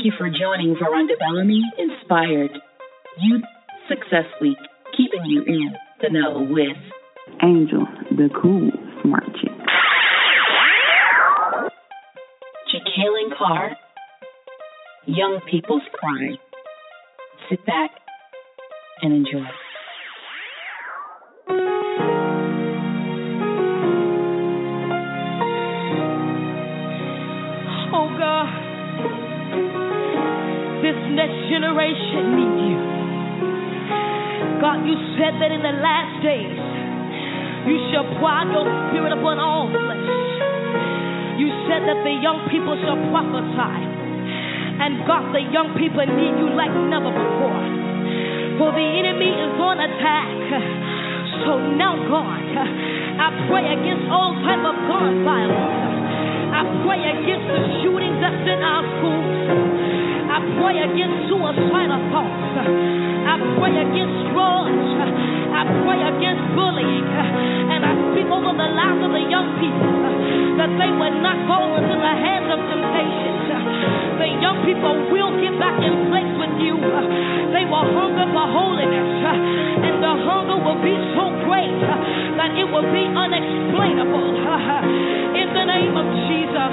Thank you for joining Veronda Bellamy Inspired Youth Success Week, keeping you in the know with Angel, the cool smart chick. Jacqueline Carr, Young People's Prime. Sit back and enjoy. Next generation needs you. God, you said that in the last days you shall pour your spirit upon all flesh. You said that the young people shall prophesy. And God, the young people need you like never before. For the enemy is on attack. So now, God, I pray against all type of gun violence. I pray against the shootings that's in our schools. I pray against suicidal thoughts. I pray against drugs. I pray against bullying. And I speak over the lives of the young people that they would not go into the hands of temptation. The young people will get back in place with you. They will hunger for holiness. And the hunger will be so great that it will be unexplainable. Of Jesus.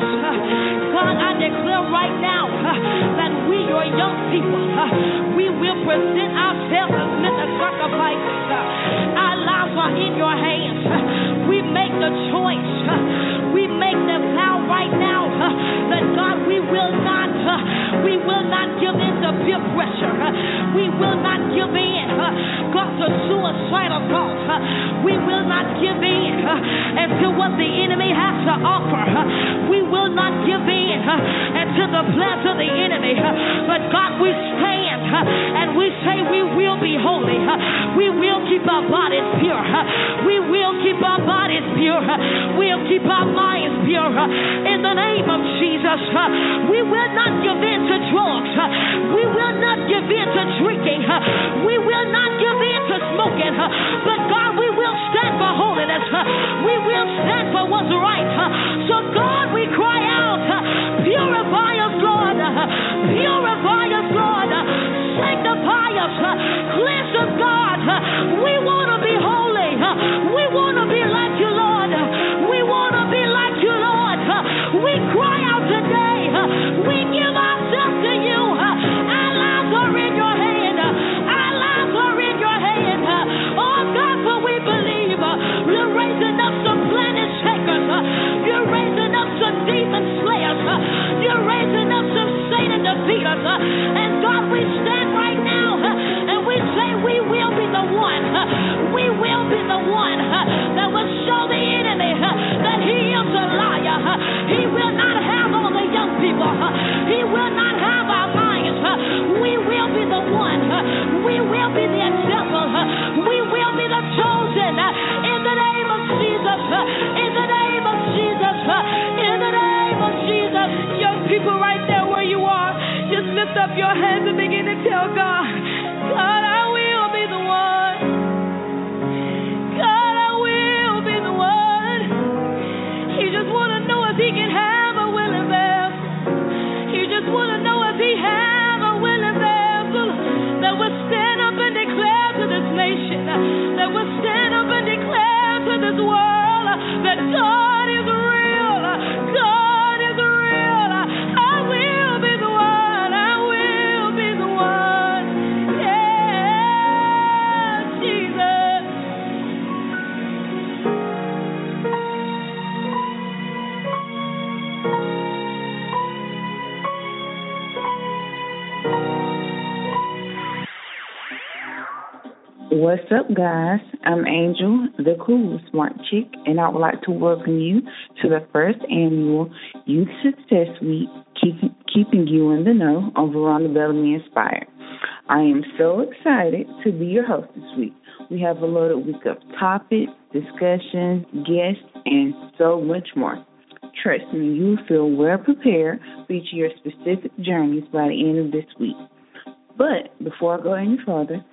God, I declare right now uh, that we, your young people, uh, we will present ourselves as living sacrifices. Uh, our lives are in your hands. We make the choice. We make the vow right now that God, we will not, we will not give in to peer pressure. We will not give in, God, to suicidal thoughts. We will not give in until what the enemy has to offer. We will not give in until the plans of the enemy. But God, we stand and we say we will be holy. We will keep our bodies pure. We will keep our bodies pure. We'll keep our minds pure. In the name of Jesus, we will not give in to drugs. We will not give in to drinking. We will not give in to smoking. But God, we will stand for holiness. We will stand for what's right. So God, we cry out, purify us, Lord. Purify What's up, guys? I'm Angel, the cool smart chick, and I would like to welcome you to the first annual Youth Success Week, keep, keeping you in the know on Veronda Bellamy Inspired. I am so excited to be your host this week. We have a loaded week of topics, discussions, guests, and so much more. Trust me, you'll feel well prepared for each of your specific journeys by the end of this week. But before I go any further,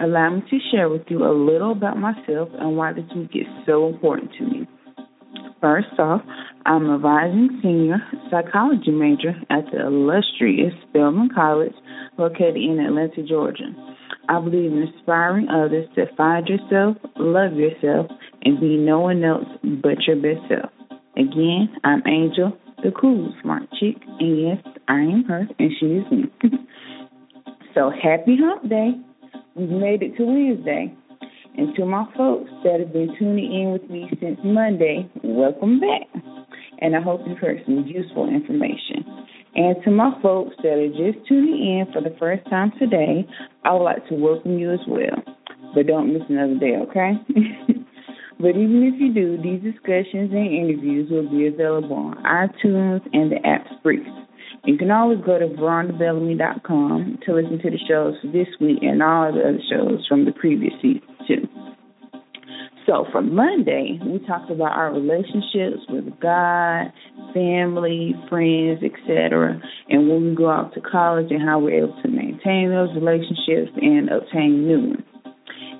allow me to share with you a little about myself and why this week is so important to me. First off, I'm a rising senior psychology major at the illustrious Spelman College located in Atlanta, Georgia. I believe in inspiring others to find yourself, love yourself, and be no one else but your best self. Again, I'm Angel, the cool, smart chick, and yes, I am her, and she is me. so happy hump day. We've made it to Wednesday. And to my folks that have been tuning in with me since Monday, welcome back. And I hope you've heard some useful information. And to my folks that are just tuning in for the first time today, I would like to welcome you as well. But don't miss another day, okay? but even if you do, these discussions and interviews will be available on iTunes and the app Spreaks. You can always go to verondabellamy.com to listen to the shows this week and all the other shows from the previous season too. So for Monday, we talked about our relationships with God, family, friends, etc., and when we go out to college and how we're able to maintain those relationships and obtain new ones.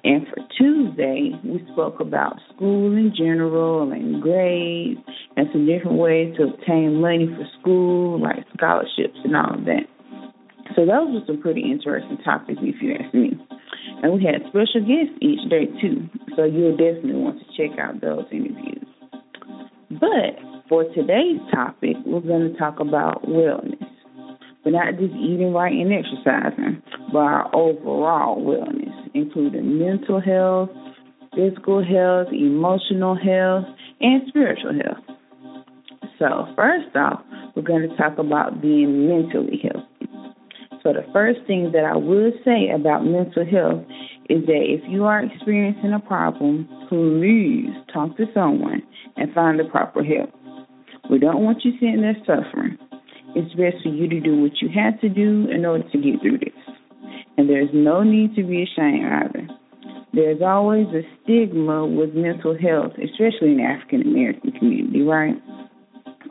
And for Tuesday, we spoke about school in general and grades and some different ways to obtain money for school, like scholarships and all of that. So those were some pretty interesting topics, if you ask me. And we had special guests each day, too. So you'll definitely want to check out those interviews. But for today's topic, we're going to talk about wellness. But not just eating right and exercising, but our overall wellness, including mental health, physical health, emotional health, and spiritual health. So, first off, we're going to talk about being mentally healthy. So, the first thing that I would say about mental health is that if you are experiencing a problem, please talk to someone and find the proper help. We don't want you sitting there suffering. It's best for you to do what you have to do in order to get through this. And there's no need to be ashamed either. There's always a stigma with mental health, especially in the African American community, right?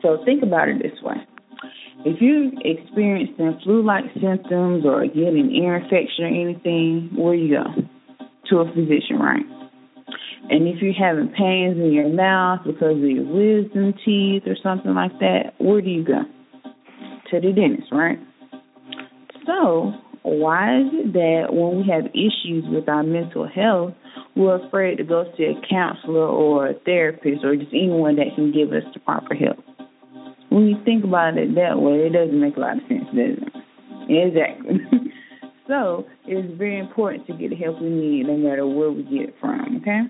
So think about it this way if you're experiencing flu-like symptoms or get an ear infection or anything, where do you go? To a physician, right? And if you're having pains in your mouth because of your wisdom teeth or something like that, where do you go? To the dentist, right? So, why is it that when we have issues with our mental health, we're afraid to go to a counselor or a therapist or just anyone that can give us the proper help? when you think about it that way, it doesn't make a lot of sense, does it? Exactly. so it's very important to get the help we need no matter where we get it from, okay?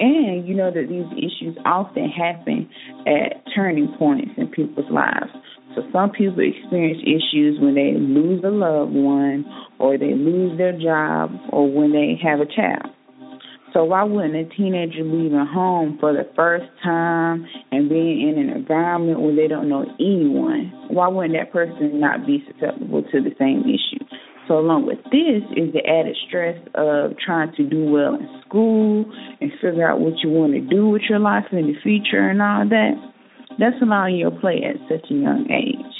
And you know that these issues often happen at turning points in people's lives. So some people experience issues when they lose a loved one or they lose their job or when they have a child. So why wouldn't a teenager leaving home for the first time and being in an environment where they don't know anyone, why wouldn't that person not be susceptible to the same issue? So along with this is the added stress of trying to do well in school and figure out what you want to do with your life in the future and all that. That's allowing you to play at such a young age.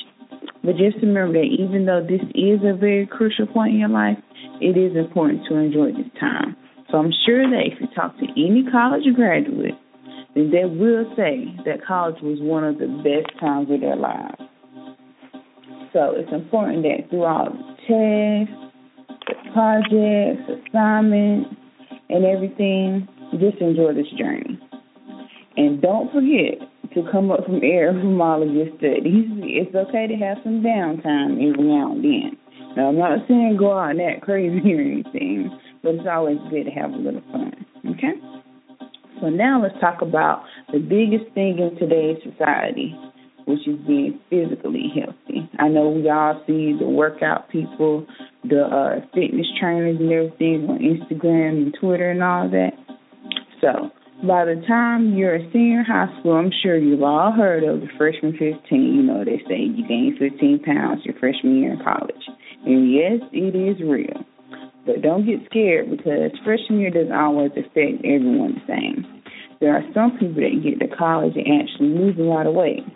But just remember that even though this is a very crucial point in your life, it is important to enjoy this time. So I'm sure that if you talk to any college graduate, then they will say that college was one of the best times of their lives. So it's important that throughout the tests, projects, assignments, and everything, just enjoy this journey. And don't forget to come up from air from all of your studies. It's okay to have some downtime every now and then. Now, I'm not saying go out act crazy or anything, but it's always good to have a little fun. Okay? So now let's talk about the biggest thing in today's society, which is being physically healthy. I know we all see the workout people, the uh, fitness trainers and everything on Instagram and Twitter and all that. So by the time you're a senior in high school, I'm sure you've all heard of the freshman 15. You know, they say you gain 15 pounds your freshman year in college. And yes, it is real. But don't get scared because freshman year doesn't always affect everyone the same. There are some people that get to college and actually lose a lot of weight.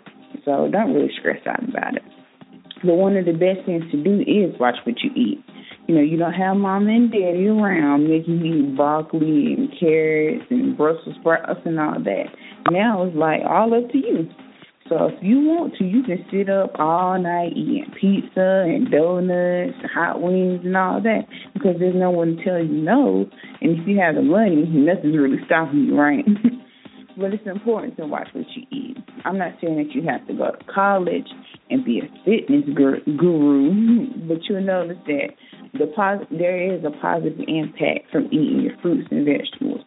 So don't really stress out about it. But one of the best things to do is watch what you eat. You know, you don't have mom and daddy around making you broccoli and carrots and Brussels sprouts and all that. Now it's like all up to you. So if you want to, you can sit up all night eating pizza and donuts, and hot wings and all that because there's no one to tell you no. And if you have the money, nothing's really stopping you, right? but it's important to watch what you eat. I'm not saying that you have to go to college and be a fitness guru, but you'll notice that the pos- there is a positive impact from eating your fruits and vegetables.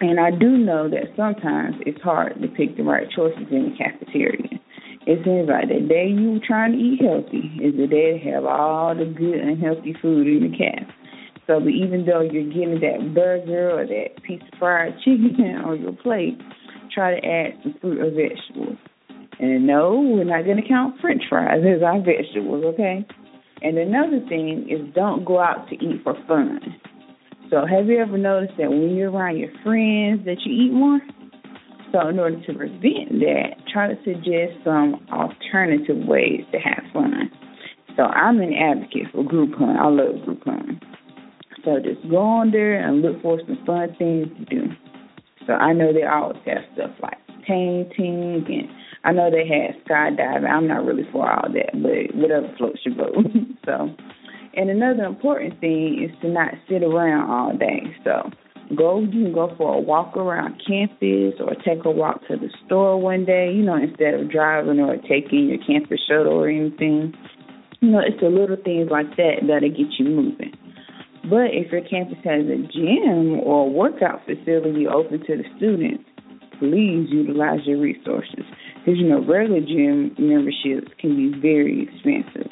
And I do know that sometimes it's hard to pick the right choices in the cafeteria. It seems like the day you are trying to eat healthy is the day to have all the good and healthy food in the caf. So but even though you're getting that burger or that piece of fried chicken on your plate, try to add some fruit or vegetables. And no, we're not going to count french fries as our vegetables, okay? And another thing is don't go out to eat for fun. So have you ever noticed that when you're around your friends that you eat more? So in order to prevent that, try to suggest some alternative ways to have fun. So I'm an advocate for Groupon. I love Groupon. So just go on there and look for some fun things to do. So I know they always have stuff like painting and I know they had skydiving. I'm not really for all that, but whatever floats your boat. so, and another important thing is to not sit around all day. So, go you can go for a walk around campus or take a walk to the store one day. You know, instead of driving or taking your campus shuttle or anything. You know, it's the little things like that that'll get you moving. But if your campus has a gym or a workout facility open to the students, please utilize your resources. Because, you know, regular gym memberships can be very expensive.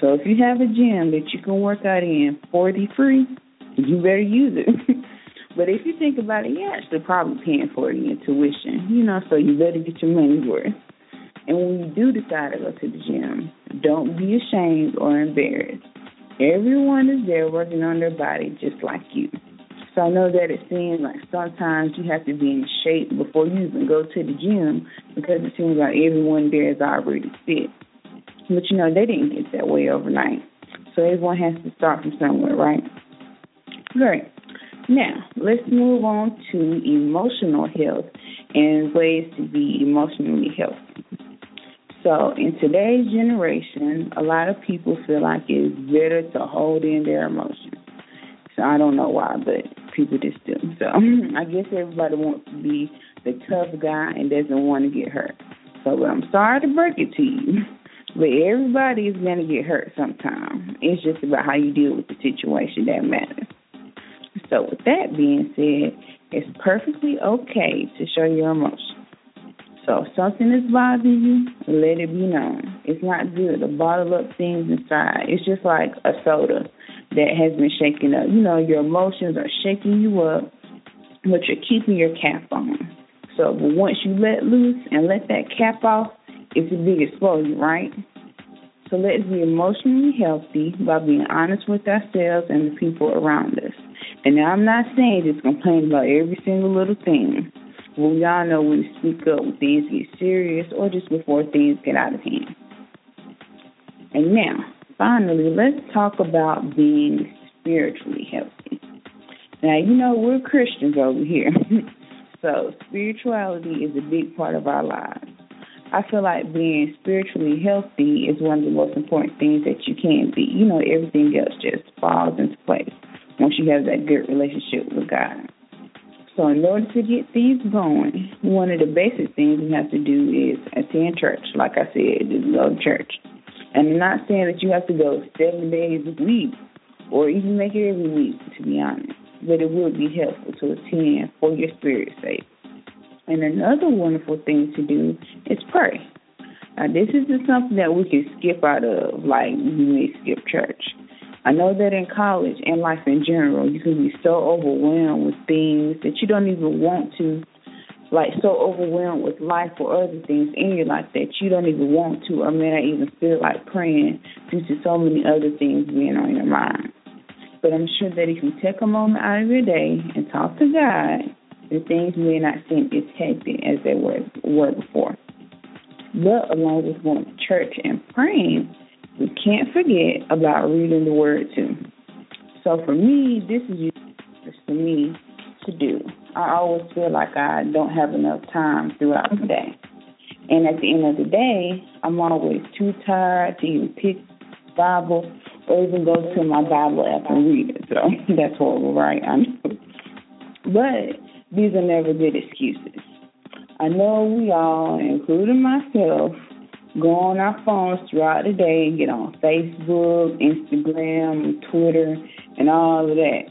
So if you have a gym that you can work out in for the free, you better use it. but if you think about it, you're actually probably paying for it in tuition, you know, so you better get your money's worth. And when you do decide to go to the gym, don't be ashamed or embarrassed. Everyone is there working on their body just like you. So I know that it seems like sometimes you have to be in shape before you even go to the gym because it seems like everyone there is already fit. But you know, they didn't get that way overnight. So everyone has to start from somewhere, right? Great. Now, let's move on to emotional health and ways to be emotionally healthy. So, in today's generation, a lot of people feel like it's better to hold in their emotions. So, I don't know why, but people just do. So I guess everybody wants to be the tough guy and doesn't want to get hurt. So I'm sorry to break it to you, but everybody is going to get hurt sometime. It's just about how you deal with the situation that matters. So with that being said, it's perfectly okay to show your emotions. So if something is bothering you, let it be known. It's not good to bottle up things inside. It's just like a soda that has been shaken up. You know, your emotions are shaking you up, but you're keeping your cap on. So once you let loose and let that cap off, it's a big explosion, right? So let's be emotionally healthy by being honest with ourselves and the people around us. And now I'm not saying just complain about every single little thing. Well, we all know when to speak up when things get serious or just before things get out of hand. And now, finally, let's talk about being spiritually healthy. Now, you know, we're Christians over here. so, spirituality is a big part of our lives. I feel like being spiritually healthy is one of the most important things that you can be. You know, everything else just falls into place once you have that good relationship with God. So, in order to get things going, one of the basic things we have to do is attend church. Like I said, just go to church. And I'm not saying that you have to go seven days a week or even make it every week, to be honest. But it would be helpful to attend for your spirit's sake. And another wonderful thing to do is pray. Now, this isn't something that we can skip out of, like we may skip church. I know that in college and life in general, you can be so overwhelmed with things that you don't even want to like so overwhelmed with life or other things in your life that you don't even want to or may not even feel like praying due to so many other things being on your mind. But I'm sure that if you take a moment out of your day and talk to God, the things may not seem as hectic as they were, were before. But along with going to church and praying, we can't forget about reading the Word too. So for me, this is just for me to do. I always feel like I don't have enough time throughout the day. And at the end of the day, I'm always too tired to even pick Bible or even go to my Bible app and read it. So that's horrible, right? I know. But these are never good excuses. I know we all, including myself, go on our phones throughout the day and get on Facebook, Instagram, Twitter, and all of that.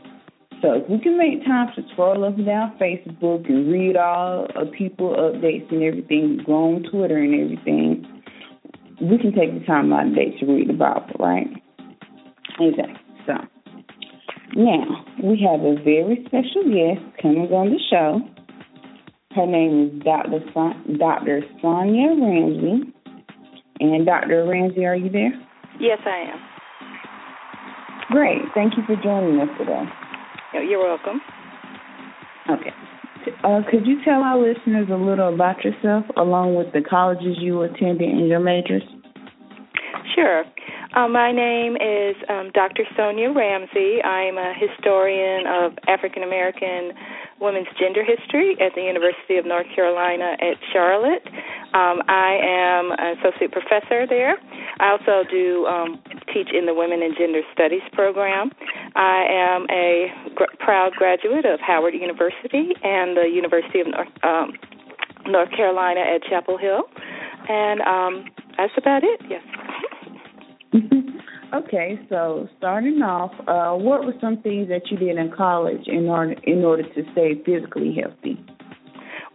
So if we can make time to scroll up and down Facebook and read all of people updates and everything, go on Twitter and everything, we can take the time out of the day to read the Bible, right? Okay, so now we have a very special guest coming on the show. Her name is Dr. Son- Dr. Sonya Ramsey. And Dr. Ramsey, are you there? Yes, I am. Great. Thank you for joining us today. You're welcome. Okay. Uh, could you tell our listeners a little about yourself, along with the colleges you attended and your majors? Sure. Uh, my name is um, Dr. Sonya Ramsey. I'm a historian of African American women's gender history at the University of North Carolina at Charlotte. Um, I am an associate professor there. I also do um, teach in the Women and Gender Studies program. I am a gr- proud graduate of Howard University and the University of North, um, North Carolina at Chapel Hill. And um, that's about it, yes. Okay, so starting off, uh, what were some things that you did in college in order in order to stay physically healthy?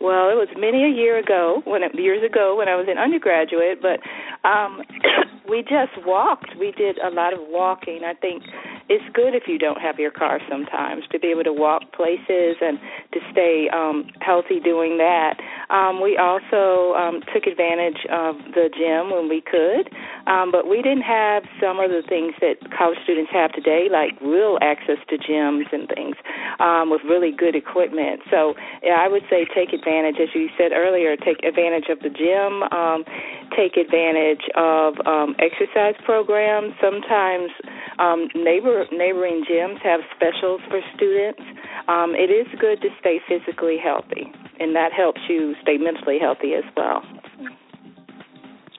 Well, it was many a year ago when years ago when I was an undergraduate, but um we just walked. We did a lot of walking. I think it's good if you don't have your car sometimes to be able to walk places and to stay um healthy doing that. Um we also um took advantage of the gym when we could. Um but we didn't have some of the things that college students have today like real access to gyms and things um with really good equipment. So, yeah, I would say take advantage as you said earlier, take advantage of the gym, um take advantage of um exercise programs. Sometimes um neighbor neighboring gyms have specials for students. Um, it is good to stay physically healthy, and that helps you stay mentally healthy as well.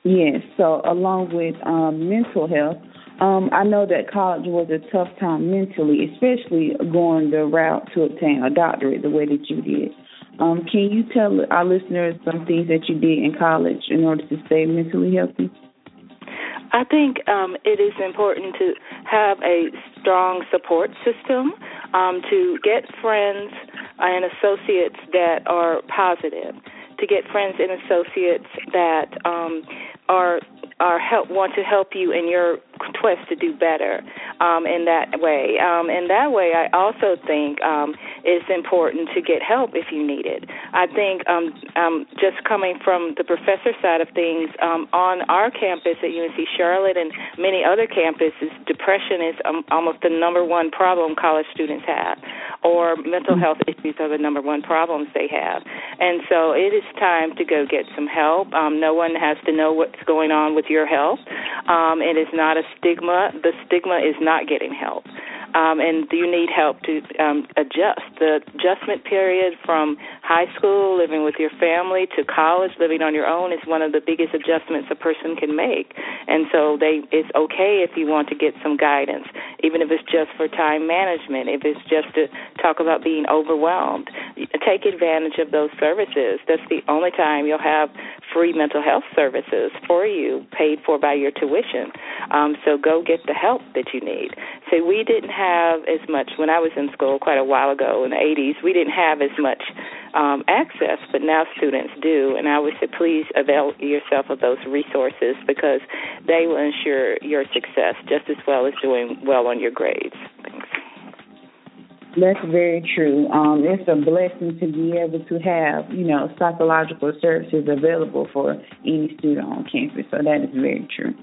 Yes. So along with um, mental health, um, I know that college was a tough time mentally, especially going the route to obtain a doctorate the way that you did. Um, can you tell our listeners some things that you did in college in order to stay mentally healthy? I think um, it is important to have a strong support system, um, to get friends and associates that are positive, to get friends and associates that um, are are help want to help you in your quest to do better um, in that way. Um, in that way, I also think um, it's important to get help if you need it. I think um, um, just coming from the professor side of things, um, on our campus at UNC Charlotte and many other campuses, depression is almost the number one problem college students have, or mental health issues are the number one problems they have. And so it is time to go get some help. No one has to know what's going on with your health. It is not a stigma. The stigma is not getting help. Um, and you need help to um, adjust. The adjustment period from high school, living with your family, to college, living on your own, is one of the biggest adjustments a person can make. And so, they it's okay if you want to get some guidance, even if it's just for time management, if it's just to talk about being overwhelmed. Take advantage of those services. That's the only time you'll have free mental health services for you, paid for by your tuition. Um, so go get the help that you need. So we didn't have as much when I was in school quite a while ago in the 80s. We didn't have as much um, access, but now students do. And I would say please avail yourself of those resources because they will ensure your success just as well as doing well on your grades. That's very true. Um, it's a blessing to be able to have, you know, psychological services available for any student on campus. So that is very true.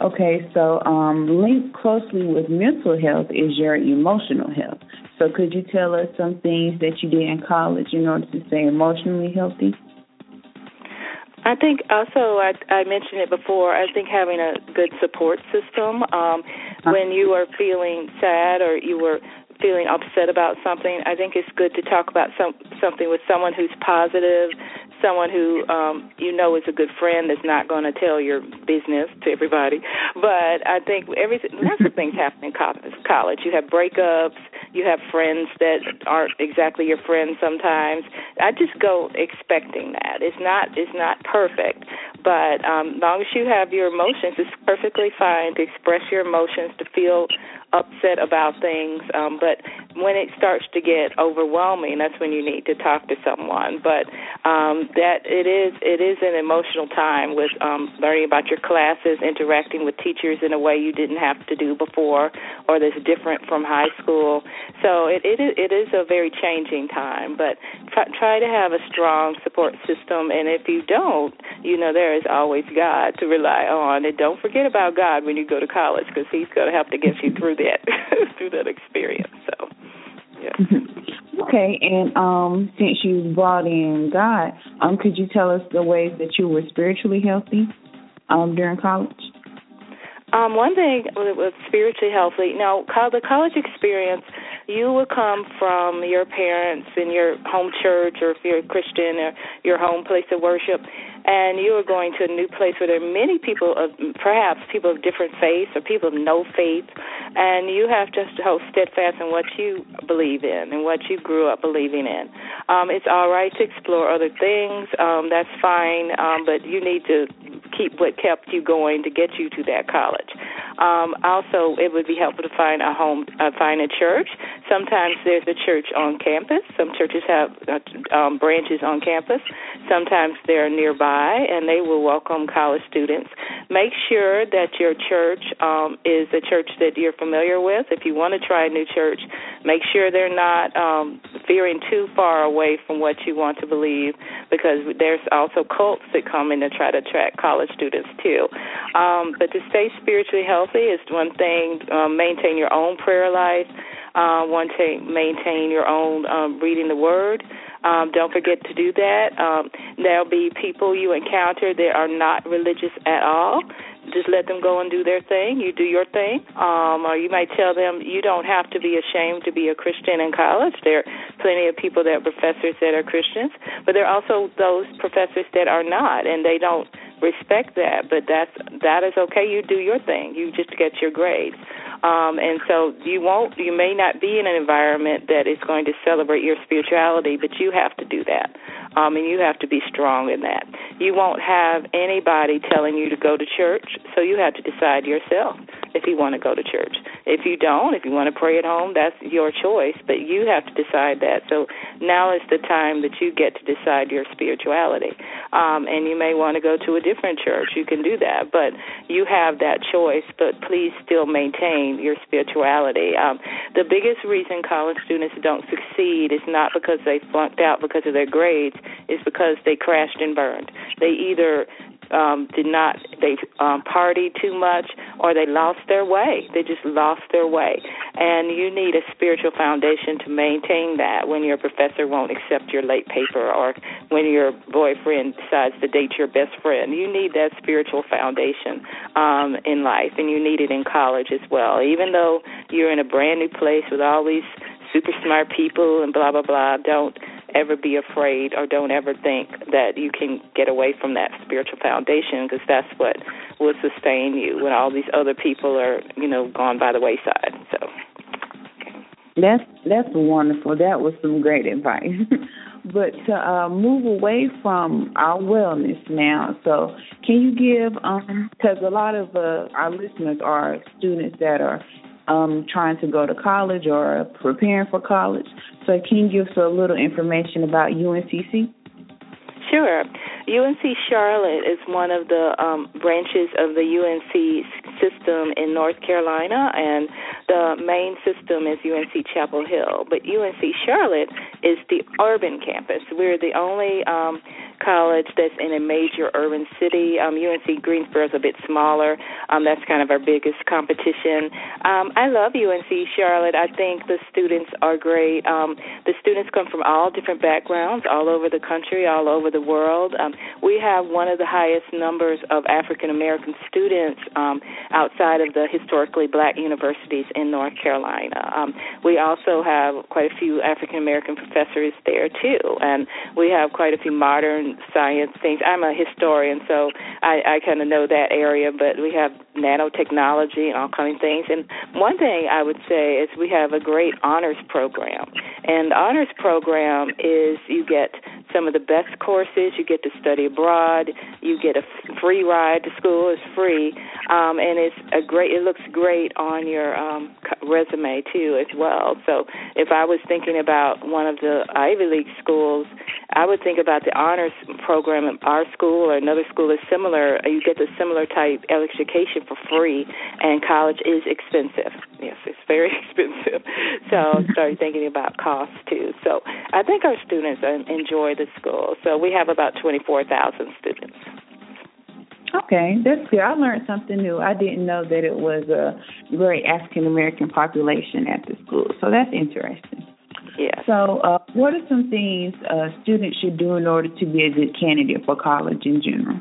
Okay, so um, linked closely with mental health is your emotional health. So could you tell us some things that you did in college in order to stay emotionally healthy? I think also I, I mentioned it before. I think having a good support system um, when you are feeling sad or you were feeling upset about something, I think it's good to talk about some something with someone who's positive, someone who um you know is a good friend that's not going to tell your business to everybody. But I think everything lots of things happen in college. You have breakups, you have friends that aren't exactly your friends sometimes. I just go expecting that. It's not it's not perfect, but um long as you have your emotions, it's perfectly fine to express your emotions, to feel upset about things. Um, but when it starts to get overwhelming, that's when you need to talk to someone. But um, that it is it is an emotional time with um, learning about your classes, interacting with teachers in a way you didn't have to do before, or that's different from high school. So it it is, it is a very changing time. But try, try to have a strong support system, and if you don't, you know there is always God to rely on, and don't forget about God when you go to college because He's going to have to get you through that through that experience. So, yeah. Okay, and um, since you brought in God, um, could you tell us the ways that you were spiritually healthy um, during college? Um, one thing was spiritually healthy. Now, the college experience, you will come from your parents in your home church, or if you're a Christian, or your home place of worship, and you are going to a new place where there are many people of perhaps people of different faiths or people of no faith and you have just to hold steadfast in what you believe in and what you grew up believing in. Um it's all right to explore other things. Um that's fine um but you need to keep what kept you going to get you to that college. Um also it would be helpful to find a home uh, find a church sometimes there's a church on campus some churches have uh, um branches on campus sometimes they're nearby and they will welcome college students. Make sure that your church um, is a church that you're familiar with. If you want to try a new church, make sure they're not um, veering too far away from what you want to believe, because there's also cults that come in to try to attract college students too. Um, but to stay spiritually healthy is one thing. Um, maintain your own prayer life. Uh, one to maintain your own um, reading the Word. Um, don't forget to do that. Um, there'll be people you encounter that are not religious at all. Just let them go and do their thing. You do your thing. Um, or you might tell them you don't have to be ashamed to be a Christian in college. There are plenty of people that are professors that are Christians, but there are also those professors that are not, and they don't respect that. But that's that is okay. You do your thing. You just get your grades. Um, and so you won't, you may not be in an environment that is going to celebrate your spirituality, but you have to do that. Um, and you have to be strong in that. You won't have anybody telling you to go to church, so you have to decide yourself if you want to go to church. If you don't, if you want to pray at home, that's your choice, but you have to decide that. So now is the time that you get to decide your spirituality. Um, and you may want to go to a different church. You can do that, but you have that choice, but please still maintain your spirituality. Um, the biggest reason college students don't succeed is not because they flunked out because of their grades, it's because they crashed and burned. They either um, did not they um, partied too much or they lost their way. They just lost their way, and you need a spiritual foundation to maintain that. When your professor won't accept your late paper, or when your boyfriend decides to date your best friend, you need that spiritual foundation um, in life, and you need it in college as well. Even though you're in a brand new place with all these super smart people and blah blah blah, don't ever be afraid or don't ever think that you can get away from that spiritual foundation because that's what will sustain you when all these other people are, you know, gone by the wayside. So that's that's wonderful. That was some great advice. but to uh, move away from our wellness now, so can you give um because a lot of uh, our listeners are students that are um, trying to go to college or preparing for college. So, can you give us a little information about UNCC? Sure. UNC Charlotte is one of the um, branches of the UNC system in North Carolina, and the main system is UNC Chapel Hill. But UNC Charlotte is the urban campus. We're the only um, college that's in a major urban city. Um, UNC Greensboro is a bit smaller. Um, that's kind of our biggest competition. Um, I love UNC Charlotte. I think the students are great. Um, the students come from all different backgrounds, all over the country, all over the world. Um, we have one of the highest numbers of African American students um, outside of the historically black universities in North Carolina. Um, we also have quite a few African American professors there too, and we have quite a few modern science things. I'm a historian, so I, I kind of know that area, but we have nanotechnology and all kinds of things. And one thing I would say is we have a great honors program, and the honors program is you get some of the best courses. You get to study abroad. You get a free ride to school. It's free, um, and it's a great. It looks great on your um, resume too, as well. So if I was thinking about one of the Ivy League schools, I would think about the honors program at our school or another school is similar. Uh, you get the similar type education for free, and college is expensive. Yes, it's very expensive. So I started thinking about costs too. So I think our students um, enjoy the school. So we have about 24,000 students. Okay, that's good. I learned something new. I didn't know that it was a very African American population at the school. So that's interesting. Yeah. So, uh, what are some things uh, students should do in order to be a good candidate for college in general?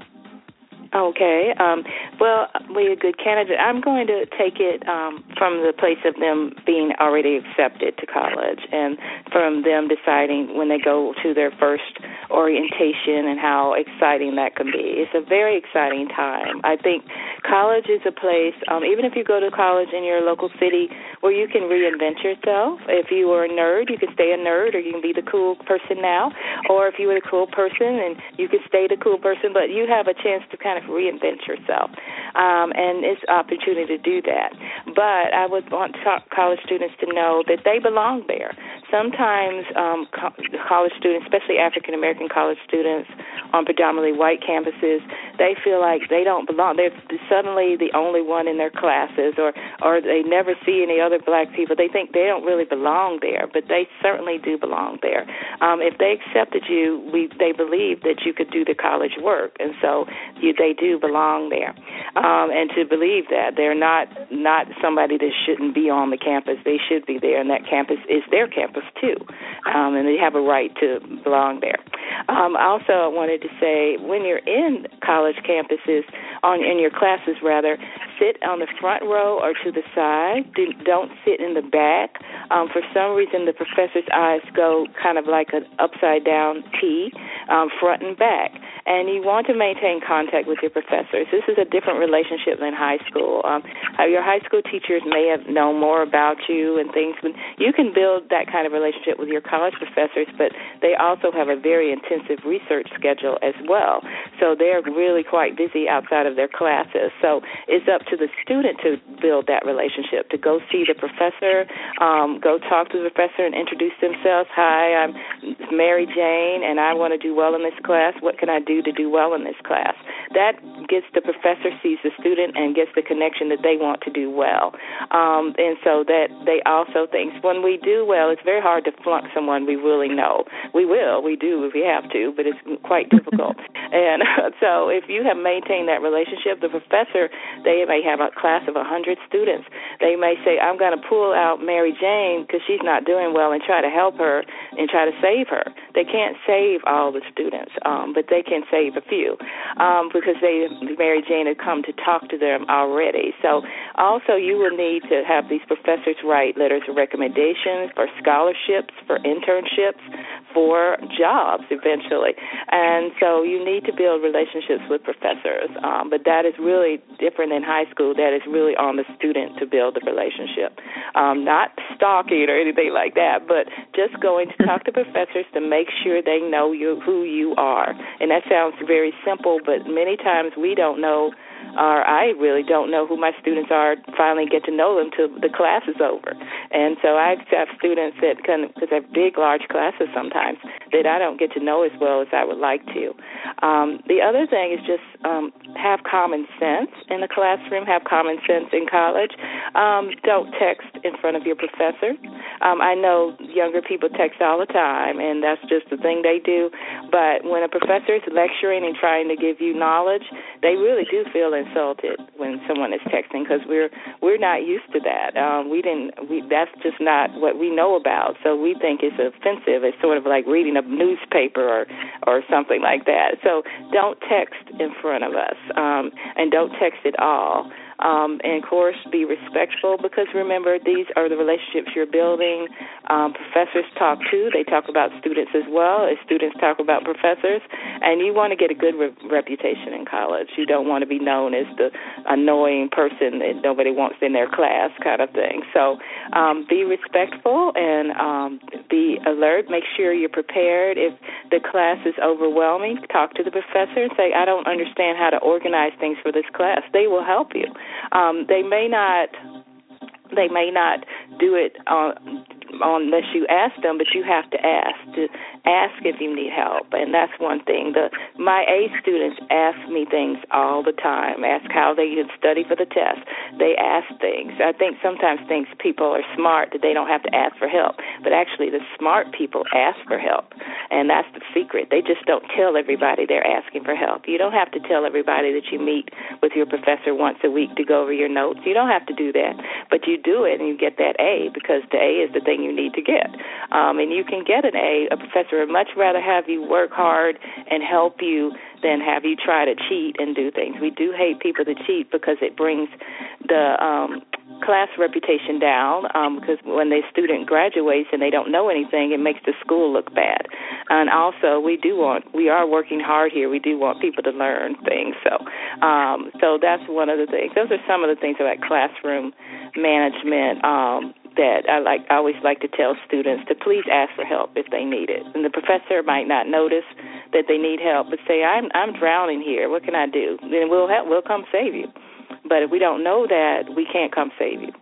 Okay. Um, well, we a good candidate. I'm going to take it um, from the place of them being already accepted to college and from them deciding when they go to their first orientation and how exciting that can be. It's a very exciting time. I think college is a place, um, even if you go to college in your local city, where you can reinvent yourself. If you were a nerd, you can stay a nerd or you can be the cool person now. Or if you were the cool person and you can stay the cool person, but you have a chance to kind of of reinvent yourself. Um, and it's opportunity to do that. But I would want college students to know that they belong there. Sometimes um, co- college students, especially African American college students on predominantly white campuses, they feel like they don't belong. They're suddenly the only one in their classes, or or they never see any other black people. They think they don't really belong there, but they certainly do belong there. Um, if they accepted you, we they believe that you could do the college work, and so you, they do belong there. Um, and to believe that they're not not somebody that shouldn't be on the campus, they should be there, and that campus is their campus too, um, and they have a right to belong there. Um, also, I wanted to say when you're in college campuses, on in your classes rather, sit on the front row or to the side. Do, don't sit in the back. Um, for some reason, the professor's eyes go kind of like an upside down T, um, front and back and you want to maintain contact with your professors. This is a different relationship than high school. Um, your high school teachers may have known more about you and things, but you can build that kind of relationship with your college professors, but they also have a very intensive research schedule as well. So they're really quite busy outside of their classes. So it's up to the student to build that relationship, to go see the professor, um, go talk to the professor and introduce themselves. Hi, I'm Mary Jane, and I want to do well in this class. What can I do to do well in this class. That gets the professor sees the student and gets the connection that they want to do well. Um, and so that they also think when we do well, it's very hard to flunk someone we really know. We will, we do if we have to, but it's quite difficult. and so if you have maintained that relationship, the professor, they may have a class of 100 students. They may say, I'm going to pull out Mary Jane because she's not doing well and try to help her and try to save her. They can't save all the students, um, but they can can save a few um, because they Mary Jane had come to talk to them already. So also you will need to have these professors write letters of recommendations for scholarships, for internships, for jobs eventually. And so you need to build relationships with professors. Um, but that is really different in high school. That is really on the student to build the relationship. Um, not stalking or anything like that, but just going to talk to professors to make sure they know you who you are. And that sounds very simple, but many times we don't know or I really don't know who my students are. Finally, get to know them till the class is over. And so I have students that because I have big, large classes sometimes, that I don't get to know as well as I would like to. Um, the other thing is just um, have common sense in the classroom. Have common sense in college. Um, don't text in front of your professor. Um, I know younger people text all the time, and that's just the thing they do. But when a professor is lecturing and trying to give you knowledge, they really do feel insulted when someone is texting because we're we're not used to that. Um, we didn't. We that's just not what we know about. So we think it's offensive. It's sort of like reading a newspaper or or something like that. So don't text in front of us, um, and don't text at all um, and of course be respectful because remember these are the relationships you're building. Um, professors talk too; they talk about students as well as students talk about professors, and you want to get a good re- reputation in college. You don't want to be known as the annoying person that nobody wants in their class kind of thing. So um, be respectful and um, be alert. Make sure you're prepared. If the class is overwhelming, talk to the professor and say, "I don't understand how to organize things for this class." They will help you. Um, they may not they may not do it uh, unless you ask them, but you have to ask to ask if you need help, and that's one thing. The my A students ask me things all the time. Ask how they can study for the test. They ask things. I think sometimes things people are smart that they don't have to ask for help, but actually the smart people ask for help, and that's the secret. They just don't tell everybody they're asking for help. You don't have to tell everybody that you meet with your professor once a week to go over your notes. You don't have to do that, but you do it and you get that A because the A is the thing you need to get. Um, and you can get an A. A professor would much rather have you work hard and help you than have you try to cheat and do things. We do hate people that cheat because it brings the um, class reputation down um, because when the student graduates and they don't know anything, it makes the school look bad. And also, we do want we are working hard here. We do want people to learn things. So, um, so that's one of the things. Those are some of the things about classroom management. Um, that I like I always like to tell students to please ask for help if they need it. And the professor might not notice that they need help, but say, I'm I'm drowning here. What can I do? Then we'll help we'll come save you. But if we don't know that, we can't come save you.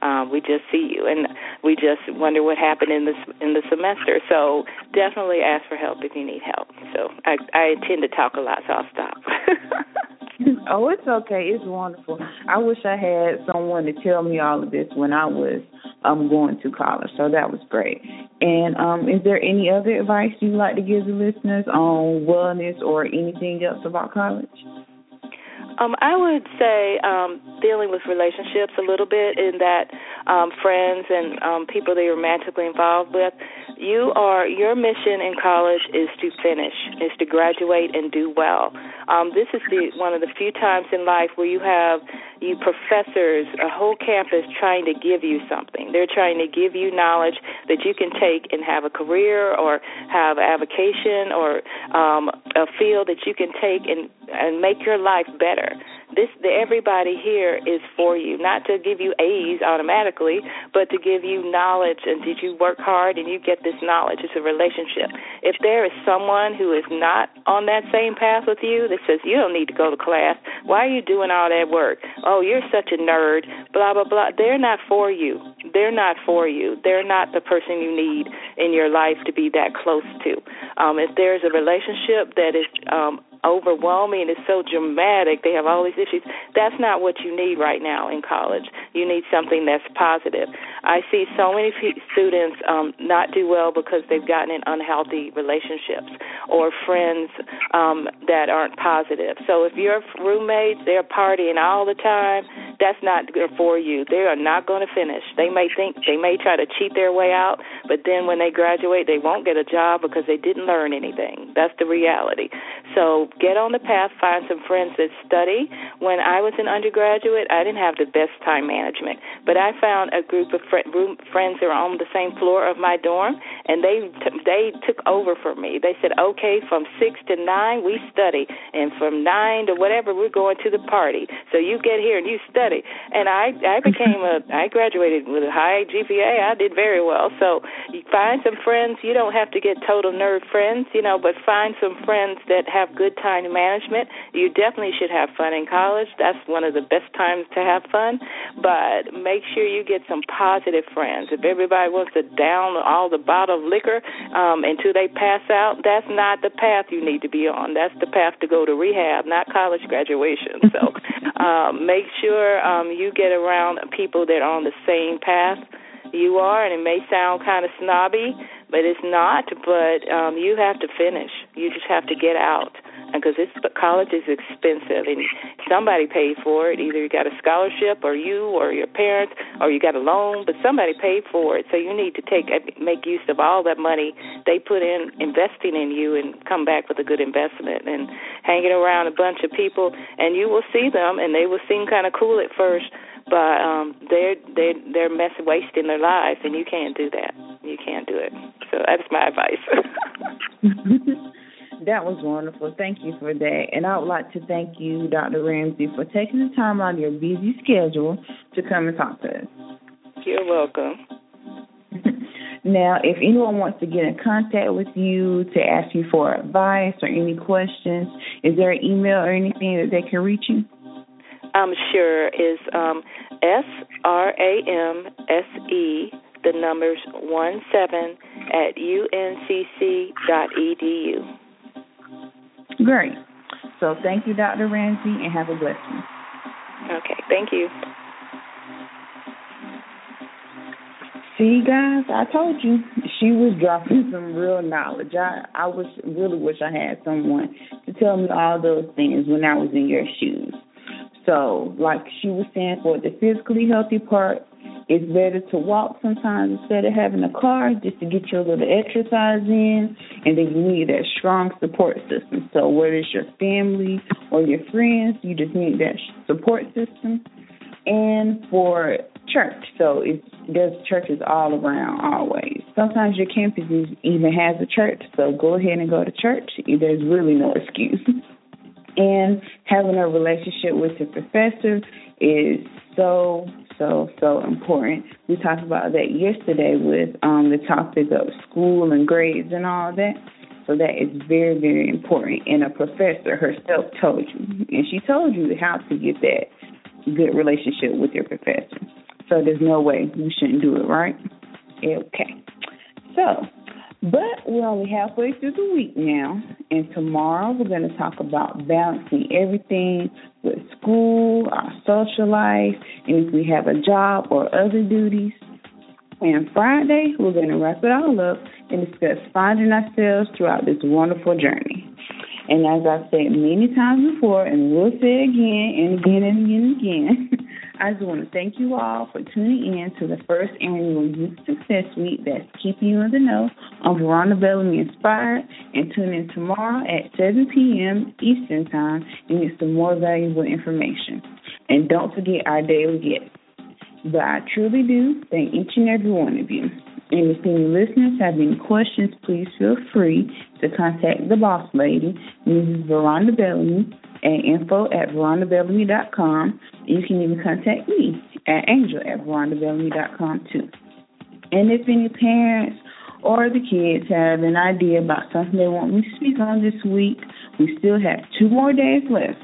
Um, we just see you, and we just wonder what happened in this in the semester. So definitely ask for help if you need help. So I I tend to talk a lot, so I'll stop. oh, it's okay. It's wonderful. I wish I had someone to tell me all of this when I was um going to college. So that was great. And um is there any other advice you'd like to give the listeners on wellness or anything else about college? Um, I would say um, dealing with relationships a little bit in that um, friends and um, people that you're romantically involved with. You are your mission in college is to finish, is to graduate and do well. Um, this is the one of the few times in life where you have you professors, a whole campus trying to give you something. They're trying to give you knowledge that you can take and have a career or have a avocation or um, a field that you can take and and make your life better. This the, everybody here is for you, not to give you A's automatically, but to give you knowledge and did you work hard and you get this knowledge. It's a relationship. If there is someone who is not on that same path with you that says you don't need to go to class, why are you doing all that work? Oh, you're such a nerd, blah blah blah. They're not for you. They're not for you. They're not the person you need in your life to be that close to. Um, if there's a relationship that is um, overwhelming. It's so dramatic. They have all these issues. That's not what you need right now in college. You need something that's positive. I see so many students um, not do well because they've gotten in unhealthy relationships or friends um, that aren't positive. So if your roommates they're partying all the time, that's not good for you. They are not going to finish. They may think they may try to cheat their way out, but then when they graduate, they won't get a job because they didn't learn anything. That's the reality. So get on the path, find some friends that study. When I was an undergraduate, I didn't have the best time management, but I found a group of fr- room, friends that were on the same floor of my dorm, and they t- they took over for me. They said, "Okay, from six to nine we study, and from nine to whatever we're going to the party. So you get here and you study." And I I became a I graduated with a high GPA. I did very well. So you find some friends. You don't have to get total nerd friends, you know, but find some friends that have good time management. You definitely should have fun in college. That's one of the best times to have fun. But make sure you get some positive friends. If everybody wants to down all the bottle of liquor um, until they pass out, that's not the path you need to be on. That's the path to go to rehab, not college graduation. So um, make sure um, you get around people that are on the same path you are, and it may sound kind of snobby, but it's not. But um, you have to finish. You just have to get out because it's college is expensive and somebody paid for it. Either you got a scholarship, or you, or your parents, or you got a loan, but somebody paid for it. So you need to take make use of all that money they put in investing in you and come back with a good investment and hanging around a bunch of people and you will see them and they will seem kind of cool at first but um they're they're they're mess wasting their lives and you can't do that you can't do it that's my advice. That was wonderful. Thank you for that. And i would like to thank you dr ramsey for taking the time out of your busy schedule to come and talk to us. You're welcome. Now if anyone wants to get in contact with you to ask you for advice or any questions is there an email or anything that they can reach you? Um, sure. Is um, S R A M S E the numbers one seven at uncc edu. Great. So thank you, Dr. Ramsey, and have a blessed one. Okay. Thank you. See, guys, I told you she was dropping some real knowledge. I I was really wish I had someone to tell me all those things when I was in your shoes. So, like she was saying, for the physically healthy part, it's better to walk sometimes instead of having a car just to get your little exercise in. And then you need that strong support system. So, whether it's your family or your friends, you just need that support system. And for church, so it's there's churches all around always. Sometimes your campus even has a church, so go ahead and go to church. There's really no excuse. and having a relationship with your professor is so so so important. We talked about that yesterday with um, the topic of school and grades and all that. So that is very very important. And a professor herself told you, and she told you how to get that good relationship with your professor. So there's no way you shouldn't do it, right? Okay. So but we're only halfway through the week now, and tomorrow we're going to talk about balancing everything with school, our social life, and if we have a job or other duties. And Friday, we're going to wrap it all up and discuss finding ourselves throughout this wonderful journey. And as I've said many times before, and we'll say again and again and again and again, I just want to thank you all for tuning in to the first annual Youth Success Week that's keeping you in the know on Veronda Bellamy Inspired and tune in tomorrow at 7 p.m. Eastern Time and get some more valuable information. And don't forget our daily gift. But I truly do thank each and every one of you. And if any listeners have any questions, please feel free to contact the boss lady, Mrs. Veronda Bellamy, at info at verondabellamy.com. You can even contact me at angel at verondabellamy.com too. And if any parents or the kids have an idea about something they want me to speak on this week, we still have two more days left.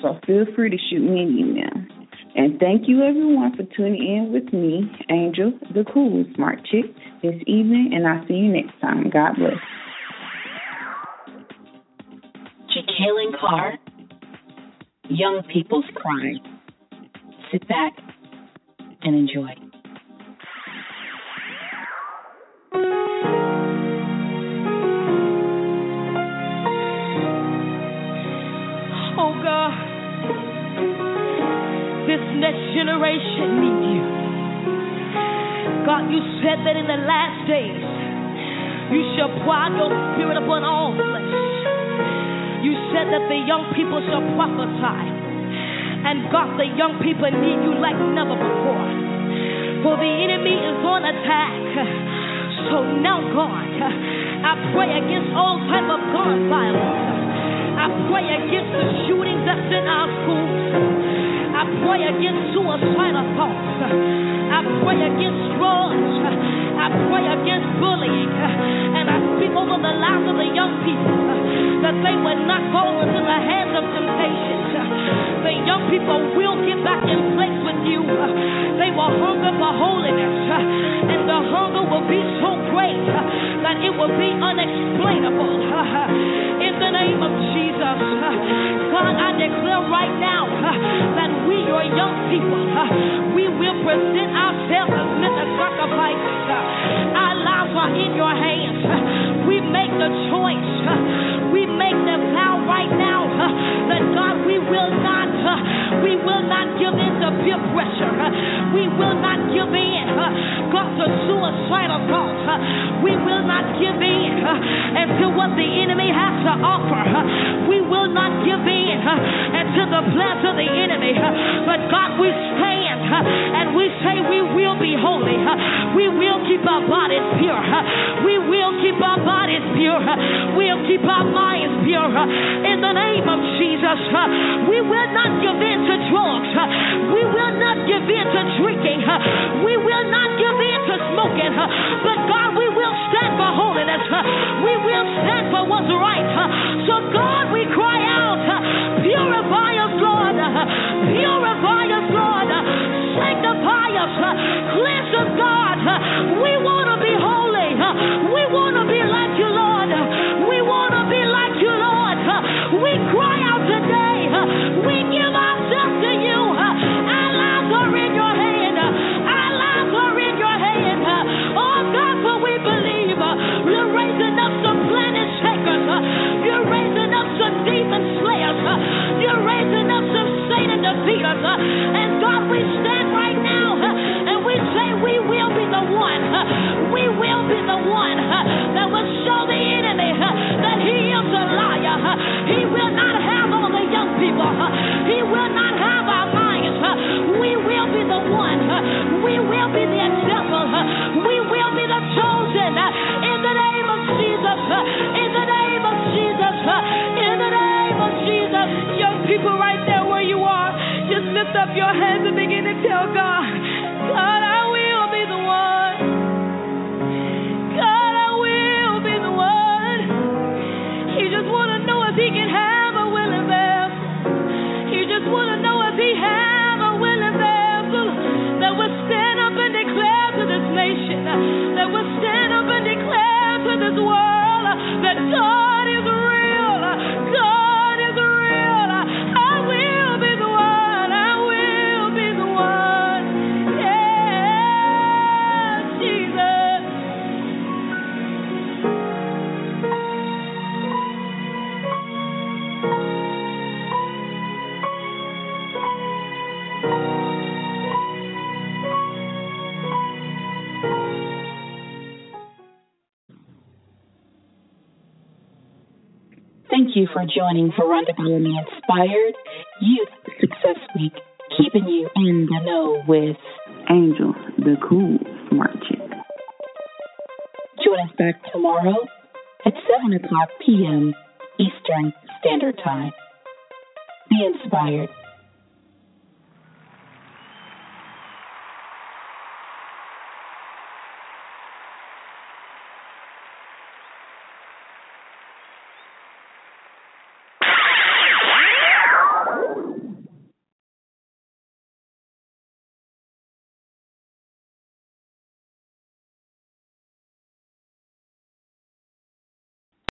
So feel free to shoot me an email. And thank you everyone for tuning in with me, Angel, the cool smart chick, this evening, and I'll see you next time. God bless. Jekalyn Carr, Young People's Crime. Sit back and enjoy. Oh God, this next generation needs you. God, you said that in the last days you shall pour your spirit upon all flesh. You said that the young people shall prophesy. And God, the young people need you like never before. For the enemy is on attack. So now, God, I pray against all type of gun violence. I pray against the shootings that's in our schools. I pray against suicidal thoughts. I pray against drugs. I pray against bullying. And I speak over the lives of the young people that they would not go into the hands of temptation. The young people will get back in place with you. They will hunger for holiness, and the hunger will be so great that it will be unexplainable. In the name of Jesus, God, I declare right now that we, your young people, we will present ourselves as living sacrifices. Our lives are in your hands. We make the choice. We make the vow right now that God, we will not, we will not give in to peer pressure. We will not give in, God, to suicidal thoughts. We will not give in to what the enemy has to offer. We will not give in to the plans of the enemy. But God, we stand and we say we will be holy. We will keep our bodies pure. We will keep our bodies pure. We'll keep our minds pure. In the name of Jesus, we will not give in to drugs. We will not give in to drinking. We will not give in to smoking. But God, we will stand for holiness. We will stand for what's right. So, God, we cry out, purify us, Lord. Purify one that will show the enemy that he is a liar. He will not have all the young people. He will not have our minds. We will be the one. We will be the example. We will be the chosen. In the name of Jesus. In the name of Jesus. In the name of Jesus. Young people right there where you are, just lift up your hands and begin to tell God, God, for joining Veronda Bellamy Inspired Youth Success Week, keeping you in the know with Angel, the cool smart chick. Join us back tomorrow at 7 o'clock p.m. Eastern Standard Time. Be inspired.